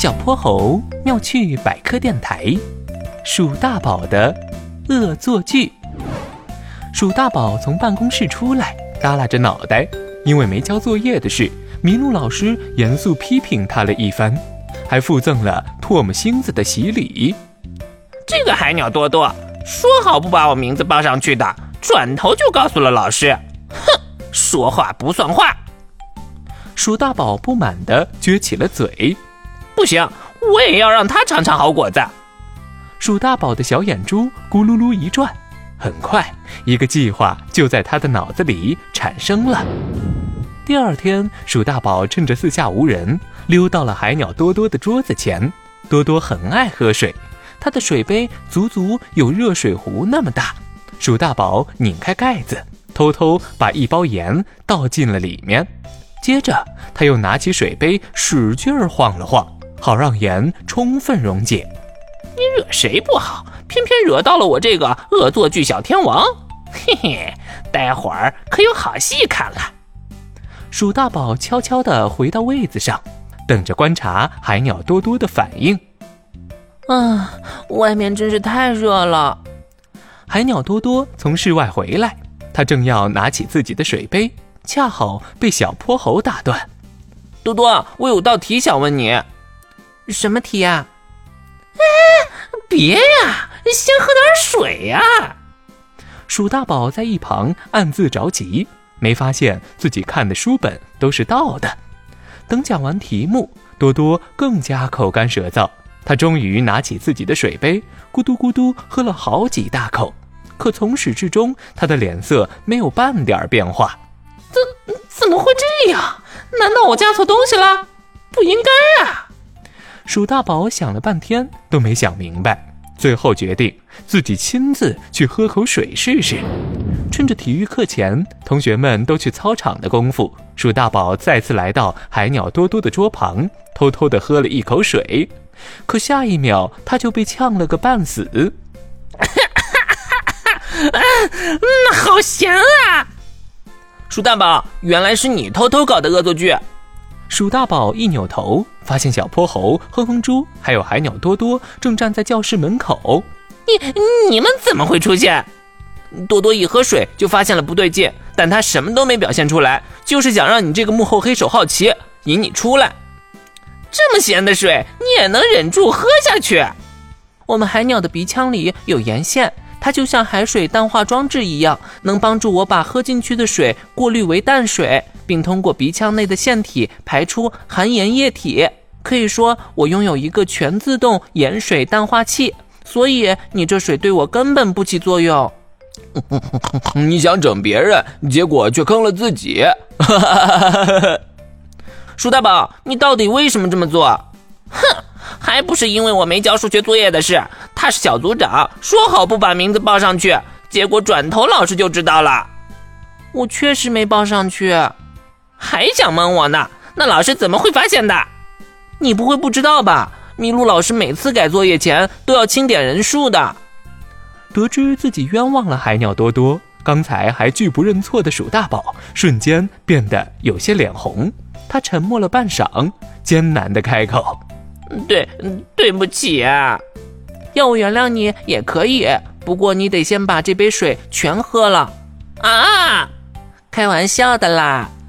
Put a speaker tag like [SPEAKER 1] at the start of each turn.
[SPEAKER 1] 小泼猴妙趣百科电台，鼠大宝的恶作剧。鼠大宝从办公室出来，耷拉着脑袋，因为没交作业的事，麋鹿老师严肃批评他了一番，还附赠了唾沫星子的洗礼。
[SPEAKER 2] 这个海鸟多多说好不把我名字报上去的，转头就告诉了老师。哼，说话不算话。
[SPEAKER 1] 鼠大宝不满地撅起了嘴。
[SPEAKER 2] 不行，我也要让他尝尝好果子。
[SPEAKER 1] 鼠大宝的小眼珠咕噜噜一转，很快一个计划就在他的脑子里产生了。第二天，鼠大宝趁着四下无人，溜到了海鸟多多的桌子前。多多很爱喝水，他的水杯足足有热水壶那么大。鼠大宝拧开盖子，偷偷把一包盐倒进了里面，接着他又拿起水杯使劲儿晃了晃。好让盐充分溶解。
[SPEAKER 2] 你惹谁不好，偏偏惹到了我这个恶作剧小天王。嘿嘿，待会儿可有好戏看了。
[SPEAKER 1] 鼠大宝悄悄地回到位子上，等着观察海鸟多多的反应。
[SPEAKER 3] 啊，外面真是太热了。
[SPEAKER 1] 海鸟多多从室外回来，他正要拿起自己的水杯，恰好被小泼猴打断。
[SPEAKER 2] 多多，我有道题想问你。
[SPEAKER 3] 什么题呀？
[SPEAKER 2] 哎，别呀，先喝点水呀！
[SPEAKER 1] 鼠大宝在一旁暗自着急，没发现自己看的书本都是倒的。等讲完题目，多多更加口干舌燥。他终于拿起自己的水杯，咕嘟咕嘟喝了好几大口。可从始至终，他的脸色没有半点变化。
[SPEAKER 2] 怎怎么会这样？难道我加错东西了？不应该啊！
[SPEAKER 1] 鼠大宝想了半天都没想明白，最后决定自己亲自去喝口水试试。趁着体育课前同学们都去操场的功夫，鼠大宝再次来到海鸟多多的桌旁，偷偷地喝了一口水。可下一秒他就被呛了个半死。
[SPEAKER 2] 嗯，好咸啊！鼠大宝，原来是你偷偷搞的恶作剧。
[SPEAKER 1] 鼠大宝一扭头，发现小泼猴、哼哼猪还有海鸟多多正站在教室门口。
[SPEAKER 2] 你你们怎么会出现？多多一喝水就发现了不对劲，但他什么都没表现出来，就是想让你这个幕后黑手好奇，引你出来。这么咸的水，你也能忍住喝下去？
[SPEAKER 3] 我们海鸟的鼻腔里有盐腺，它就像海水淡化装置一样，能帮助我把喝进去的水过滤为淡水。并通过鼻腔内的腺体排出含盐液体，可以说我拥有一个全自动盐水淡化器，所以你这水对我根本不起作用。
[SPEAKER 4] 你想整别人，结果却坑了自己。
[SPEAKER 2] 鼠大宝，你到底为什么这么做？哼，还不是因为我没交数学作业的事。他是小组长，说好不把名字报上去，结果转头老师就知道了。
[SPEAKER 3] 我确实没报上去。
[SPEAKER 2] 还想蒙我呢？那老师怎么会发现的？
[SPEAKER 3] 你不会不知道吧？麋鹿老师每次改作业前都要清点人数的。
[SPEAKER 1] 得知自己冤枉了海鸟多多，刚才还拒不认错的鼠大宝瞬间变得有些脸红。他沉默了半晌，艰难的开口：“
[SPEAKER 2] 对，对不起啊，
[SPEAKER 3] 要我原谅你也可以，不过你得先把这杯水全喝了。”
[SPEAKER 2] 啊，
[SPEAKER 3] 开玩笑的啦。